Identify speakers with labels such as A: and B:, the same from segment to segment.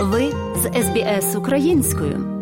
A: Ви з СБС українською.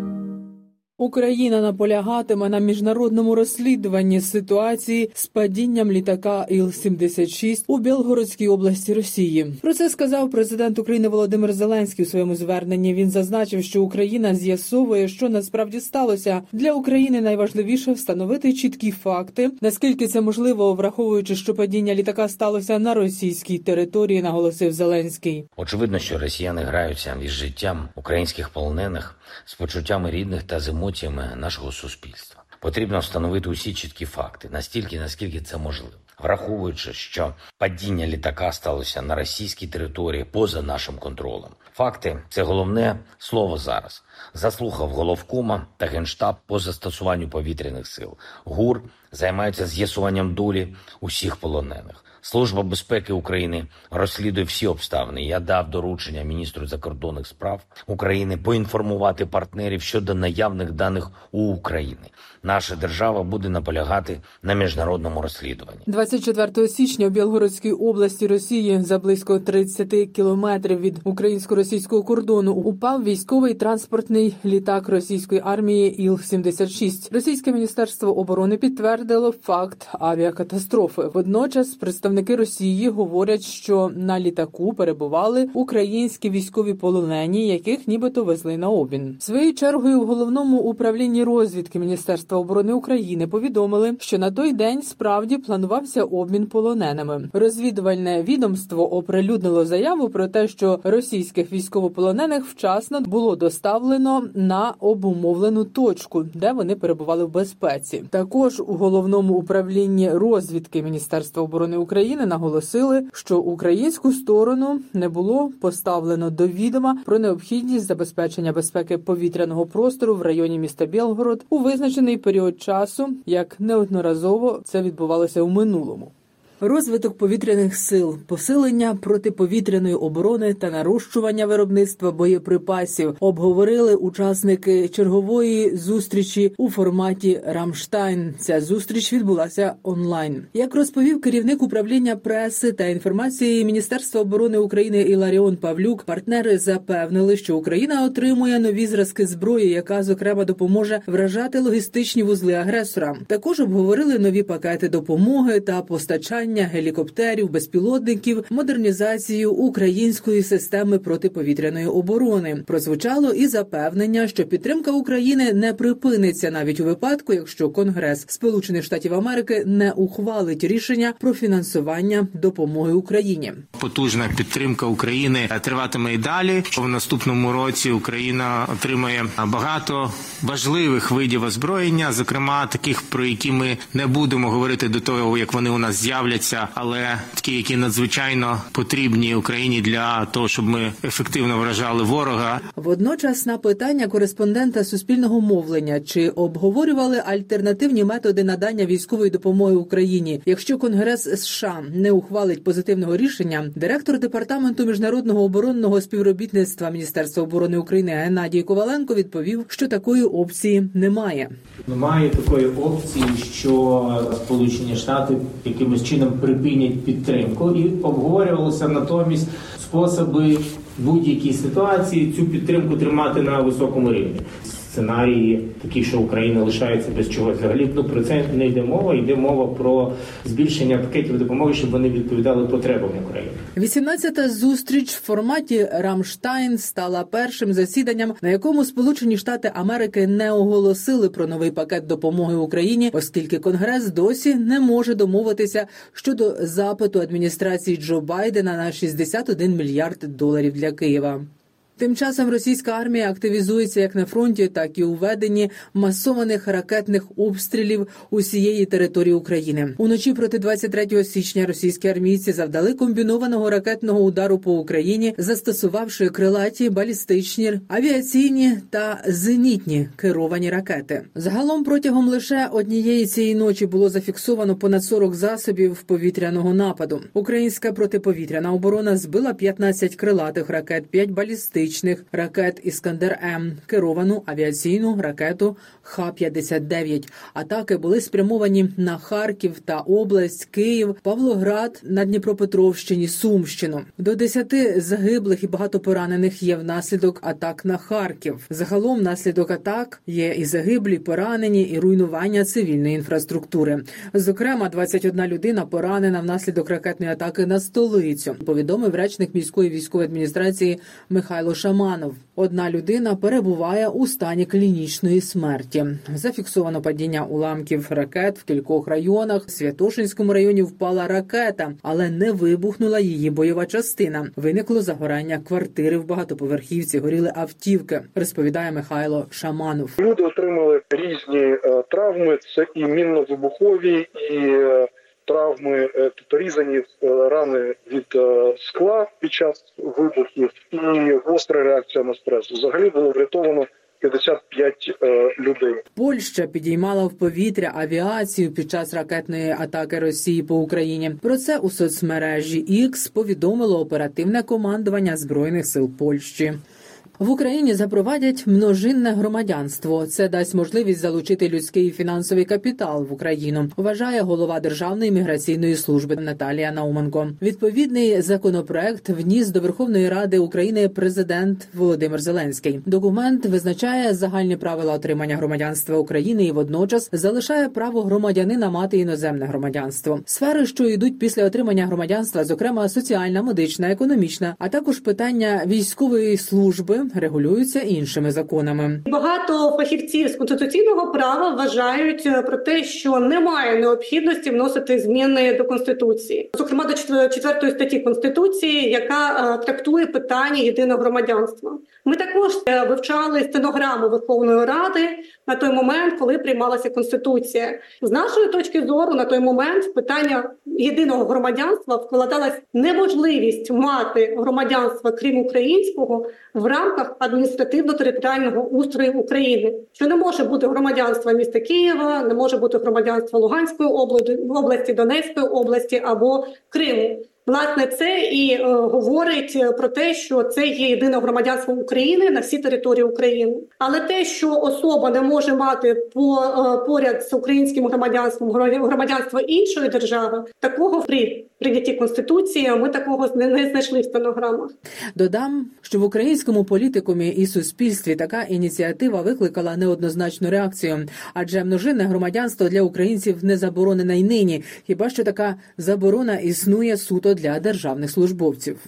B: Україна наполягатиме на міжнародному розслідуванні ситуації з падінням літака Іл-76 у Білгородській області Росії. Про це сказав президент України Володимир Зеленський у своєму зверненні. Він зазначив, що Україна з'ясовує, що насправді сталося для України. Найважливіше встановити чіткі факти, наскільки це можливо, враховуючи, що падіння літака сталося на російській території, наголосив Зеленський.
C: Очевидно, що росіяни граються із життям українських полонених з почуттями рідних та з емоціями нашого суспільства. Потрібно встановити усі чіткі факти настільки, наскільки це можливо, враховуючи, що падіння літака сталося на російській території поза нашим контролем. Факти це головне слово зараз. Заслухав головкома та генштаб по застосуванню повітряних сил. ГУР займаються з'ясуванням долі усіх полонених. Служба безпеки України розслідує всі обставини. Я дав доручення міністру закордонних справ України поінформувати партнерів щодо наявних даних у України. Наша держава буде наполягати на міжнародному розслідуванні.
B: 24 січня у Білгородській області Росії за близько 30 кілометрів від українсько-російського кордону упав військовий транспортний літак російської армії Іл-76. Російське міністерство оборони підтвердило факт авіакатастрофи. Водночас представники Росії говорять, що на літаку перебували українські військові полонені, яких нібито везли на обмін. Своєю чергою в головному управлінні розвідки Міністерства оборони України повідомили, що на той день справді планувався обмін полоненими. Розвідувальне відомство оприлюднило заяву про те, що російських військовополонених вчасно було доставлено на обумовлену точку, де вони перебували в безпеці. Також у головному управлінні розвідки Міністерства оборони України наголосили, що українську сторону не було поставлено до відома про необхідність забезпечення безпеки повітряного простору в районі міста Білгород у визначений період часу, як неодноразово це відбувалося у минулому. Muğla mı? Розвиток повітряних сил, посилення протиповітряної оборони та нарощування виробництва боєприпасів обговорили учасники чергової зустрічі у форматі Рамштайн. Ця зустріч відбулася онлайн. Як розповів керівник управління преси та інформації Міністерства оборони України Іларіон Павлюк, партнери запевнили, що Україна отримує нові зразки зброї, яка зокрема допоможе вражати логістичні вузли агресора. Також обговорили нові пакети допомоги та постачання гелікоптерів, безпілотників, модернізацію української системи протиповітряної оборони. Прозвучало і запевнення, що підтримка України не припиниться навіть у випадку, якщо Конгрес Сполучених Штатів Америки не ухвалить рішення про фінансування допомоги Україні.
D: Потужна підтримка України триватиме і далі. В наступному році Україна отримає багато важливих видів озброєння, зокрема таких, про які ми не будемо говорити до того, як вони у нас з'являться, але такі, які надзвичайно потрібні Україні для того, щоб ми ефективно вражали ворога.
B: Водночас на питання кореспондента суспільного мовлення чи обговорювали альтернативні методи надання військової допомоги Україні, якщо Конгрес США не ухвалить позитивного рішення, директор департаменту міжнародного оборонного співробітництва Міністерства оборони України Геннадій Коваленко відповів, що такої опції немає.
E: Немає такої опції, що Сполучені Штати якимось чином припинять підтримку, і обговорювалося натомість способи будь-якій ситуації цю підтримку тримати на високому рівні. Сценарії такі, що Україна лишається без чогось. Взагалі ну про це не йде мова. Йде мова про збільшення пакетів допомоги, щоб вони відповідали потребам України.
B: 18-та зустріч в форматі Рамштайн стала першим засіданням, на якому Сполучені Штати Америки не оголосили про новий пакет допомоги Україні, оскільки Конгрес досі не може домовитися щодо запиту адміністрації Джо Байдена на 61 мільярд доларів для Києва. Тим часом російська армія активізується як на фронті, так і у веденні масованих ракетних обстрілів усієї території України. Уночі проти 23 січня російські армійці завдали комбінованого ракетного удару по Україні, застосувавши крилаті, балістичні, авіаційні та зенітні керовані ракети. Загалом протягом лише однієї цієї ночі було зафіксовано понад 40 засобів повітряного нападу. Українська протиповітряна оборона збила 15 крилатих ракет, 5 балістичних балістичних ракет Іскандер М, керовану авіаційну ракету Х-59. Атаки були спрямовані на Харків та область, Київ, Павлоград на Дніпропетровщині, Сумщину. До десяти загиблих і багато поранених є внаслідок атак на Харків. Загалом внаслідок атак є і загиблі, поранені, і руйнування цивільної інфраструктури. Зокрема, 21 людина поранена внаслідок ракетної атаки на столицю. Повідомив речник міської військової адміністрації Михайло Шаманов. Одна людина перебуває у стані клінічної смерті. Зафіксовано падіння уламків ракет в кількох районах. В Святошинському районі впала ракета, але не вибухнула її бойова частина. Виникло загорання квартири в багатоповерхівці. Горіли автівки. Розповідає Михайло Шаманов.
F: Люди отримали різні е, травми. Це і мінно-вибухові, і е, травми, тобто рани від е, скла під час вибухів, і гостра реакція на стрес. Взагалі було врятовано 55 е, людей.
B: Польща підіймала в повітря авіацію під час ракетної атаки Росії по Україні. Про це у соцмережі X повідомило оперативне командування збройних сил Польщі. В Україні запровадять множинне громадянство. Це дасть можливість залучити людський і фінансовий капітал в Україну. Вважає голова Державної міграційної служби Наталія Науменко. Відповідний законопроект вніс до Верховної Ради України президент Володимир Зеленський. Документ визначає загальні правила отримання громадянства України і водночас залишає право громадянина мати іноземне громадянство. Сфери, що йдуть після отримання громадянства, зокрема соціальна, медична, економічна, а також питання військової служби регулюються іншими законами.
G: Багато фахівців з конституційного права вважають е, про те, що немає необхідності вносити зміни до конституції, зокрема до четвер- четвертої статті конституції, яка е, трактує питання єдиного громадянства. Ми також е, вивчали стенограму Верховної Ради на той момент, коли приймалася конституція. З нашої точки зору, на той момент питання єдиного громадянства вкладалась неможливість мати громадянства крім українського в рамках адміністративно-територіального устрою України, що не може бути громадянства міста Києва, не може бути громадянства Луганської області, Донецької області або Криму. Власне, це і е, говорить е, про те, що це є єдине громадянство України на всій території України. Але те, що особа не може мати по е, поряд з українським громадянством громадянство іншої держави, такого при прийнятті конституції ми такого не, знайшли в стенограмах.
B: Додам, що в українському політикумі і суспільстві така ініціатива викликала неоднозначну реакцію, адже множинне громадянство для українців не заборонена й нині. Хіба що така заборона існує суто для державних службовців.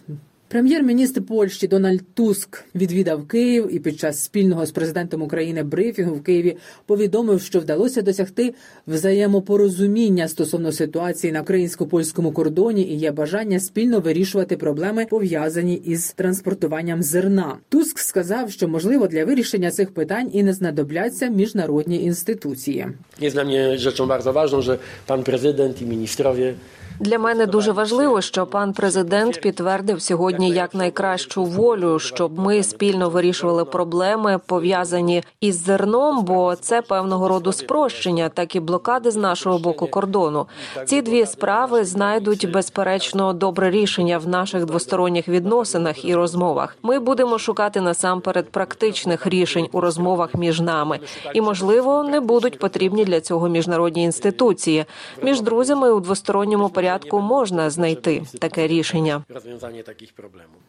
B: Прем'єр-міністр Польщі Дональд Туск відвідав Київ і під час спільного з президентом України брифінгу в Києві повідомив, що вдалося досягти взаємопорозуміння стосовно ситуації на українсько-польському кордоні і є бажання спільно вирішувати проблеми пов'язані із транспортуванням зерна. Туск сказав, що можливо для вирішення цих питань і не знадобляться міжнародні інституції.
H: Jest dla mnie rzeczą bardzo ważną, że pan prezydent i ministrowie
I: Для мене дуже важливо, що пан президент підтвердив сьогодні як найкращу волю, щоб ми спільно вирішували проблеми пов'язані із зерном, бо це певного роду спрощення, так і блокади з нашого боку кордону. Ці дві справи знайдуть безперечно добре рішення в наших двосторонніх відносинах і розмовах. Ми будемо шукати насамперед практичних рішень у розмовах між нами, і можливо не будуть потрібні для цього міжнародні інституції. Між друзями у двосторонньому порядку можна знайти таке рішення.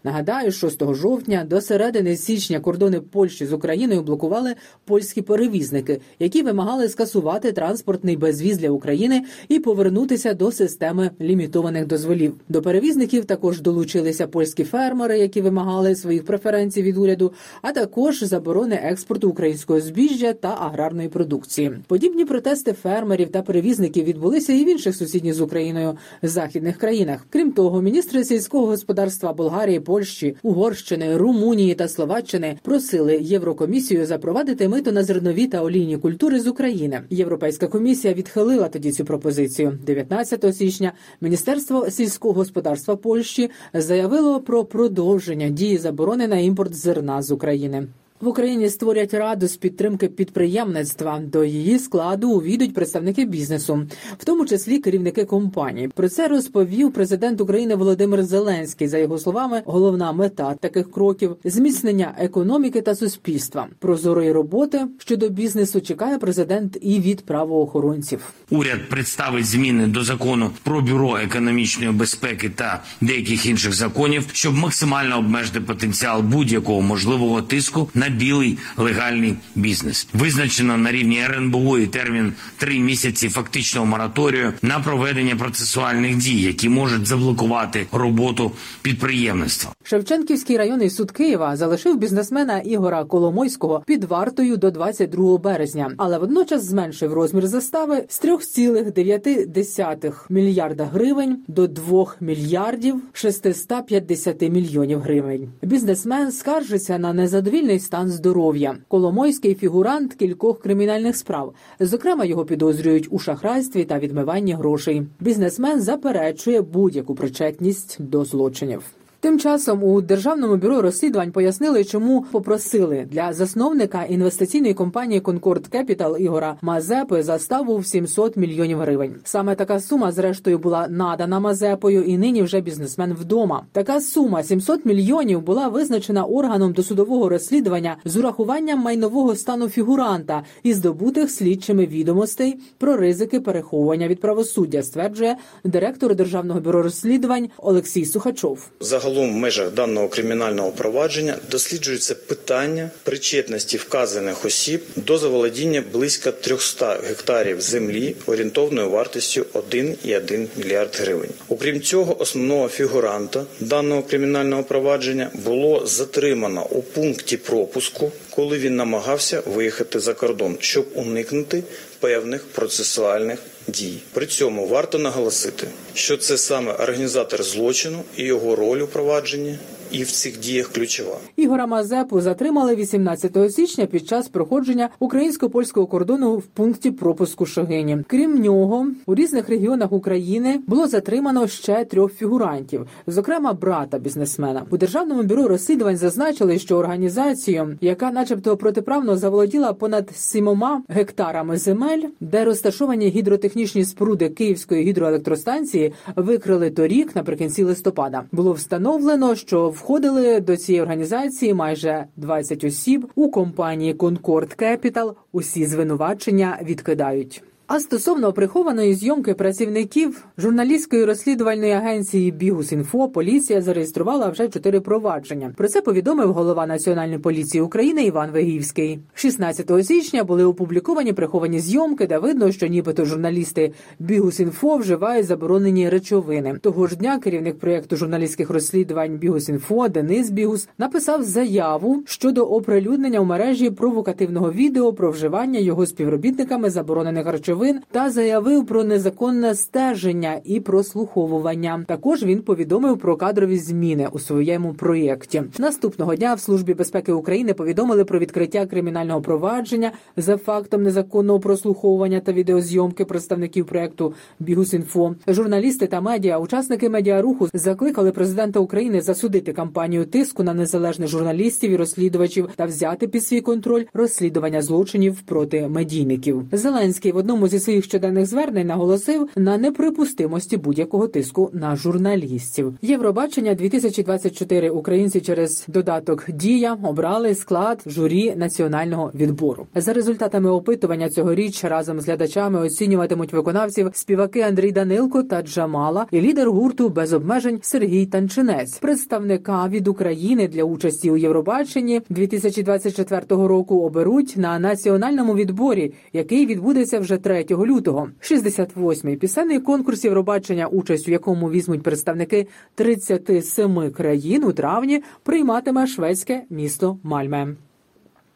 B: Нагадаю, 6 жовтня до середини січня кордони Польщі з Україною блокували польські перевізники, які вимагали скасувати транспортний безвіз для України і повернутися до системи лімітованих дозволів. До перевізників також долучилися польські фермери, які вимагали своїх преференцій від уряду, а також заборони експорту українського збіжжя та аграрної продукції. Подібні протести фермерів та перевізників відбулися і в інших сусідніх з Україною західних країнах. Крім того, міністри сільського господарства Болгарії, Польщі, Угорщини, Румунії та Словаччини просили Єврокомісію запровадити мито на зернові та олійні культури з України. Європейська комісія відхилила тоді цю пропозицію. 19 січня Міністерство сільського господарства Польщі заявило про продовження дії заборони на імпорт зерна з України. В Україні створять раду з підтримки підприємництва. До її складу увійдуть представники бізнесу, в тому числі керівники компаній. Про це розповів президент України Володимир Зеленський. За його словами, головна мета таких кроків зміцнення економіки та суспільства. Прозорої роботи щодо бізнесу чекає президент і від правоохоронців.
C: Уряд представить зміни до закону про бюро економічної безпеки та деяких інших законів, щоб максимально обмежити потенціал будь-якого можливого тиску на білий легальний бізнес. Визначено на рівні РНБО і термін три місяці фактичного мораторію на проведення процесуальних дій, які можуть заблокувати роботу підприємництва.
B: Шевченківський районний суд Києва залишив бізнесмена Ігора Коломойського під вартою до 22 березня, але водночас зменшив розмір застави з 3,9 мільярда гривень до 2 мільярдів 650 мільйонів гривень. Бізнесмен скаржиться на незадовільний стан здоров'я. Коломойський фігурант кількох кримінальних справ. Зокрема, його підозрюють у шахрайстві та відмиванні грошей. Бізнесмен заперечує будь-яку причетність до злочинів. Тим часом у державному бюро розслідувань пояснили, чому попросили для засновника інвестиційної компанії Concord Capital Ігора Мазепи заставу в 700 мільйонів гривень. Саме така сума, зрештою, була надана Мазепою, і нині вже бізнесмен вдома. Така сума 700 мільйонів була визначена органом досудового розслідування з урахуванням майнового стану фігуранта і здобутих слідчими відомостей про ризики переховування від правосуддя, стверджує директор державного бюро розслідувань Олексій Сухачов.
J: Загалом в межах даного кримінального провадження досліджується питання причетності вказаних осіб до заволодіння близько 300 гектарів землі орієнтовною вартістю 1,1 мільярд гривень. Окрім цього, основного фігуранта даного кримінального провадження було затримано у пункті пропуску, коли він намагався виїхати за кордон, щоб уникнути певних процесуальних дій. При цьому варто наголосити, що це саме організатор злочину і його роль у провадженні. І в цих діях ключова
B: Ігора Мазепу затримали 18 січня під час проходження українсько-польського кордону в пункті пропуску Шогині. Крім нього, у різних регіонах України було затримано ще трьох фігурантів, зокрема брата бізнесмена. У державному бюро розслідувань зазначили, що організацію, яка, начебто, протиправно заволоділа понад сімома гектарами земель, де розташовані гідротехнічні споруди Київської гідроелектростанції, викрили торік наприкінці листопада. Було встановлено, що входили до цієї організації майже 20 осіб у компанії Concord Capital. Усі звинувачення відкидають. А стосовно прихованої зйомки працівників журналістської розслідувальної агенції Бігус.Інфо поліція зареєструвала вже чотири провадження. Про це повідомив голова Національної поліції України Іван Вегівський. 16 січня були опубліковані приховані зйомки, де видно, що нібито журналісти Бігус.Інфо вживають заборонені речовини. Того ж дня керівник проєкту журналістських розслідувань Бігус.Інфо Денис Бігус написав заяву щодо оприлюднення у мережі провокативного відео про вживання його співробітниками заборонених речовин речовин та заявив про незаконне стеження і прослуховування. Також він повідомив про кадрові зміни у своєму проєкті. Наступного дня в службі безпеки України повідомили про відкриття кримінального провадження за фактом незаконного прослуховування та відеозйомки представників проєкту Бігус.Інфо. Журналісти та медіа, учасники медіаруху закликали президента України засудити кампанію тиску на незалежних журналістів і розслідувачів та взяти під свій контроль розслідування злочинів проти медійників. Зеленський в одному зі своїх щоденних звернень наголосив на неприпустимості будь-якого тиску на журналістів. Євробачення 2024 українці через додаток Дія обрали склад журі національного відбору. За результатами опитування цьогоріч разом з глядачами оцінюватимуть виконавців співаки Андрій Данилко та Джамала і лідер гурту без обмежень Сергій Танчинець, представника від України для участі у Євробаченні 2024 року. Оберуть на національному відборі, який відбудеться вже 3 лютого. 68-й пісенний конкурс Євробачення, участь у якому візьмуть представники 37 країн у травні, прийматиме шведське місто Мальме.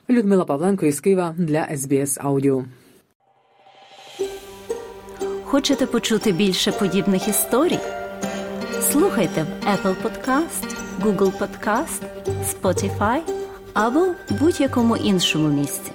B: Людмила Павленко із Києва для СБС Аудіо.
A: Хочете почути більше подібних історій? Слухайте в Apple Podcast, Google Podcast, Spotify або будь-якому іншому місці.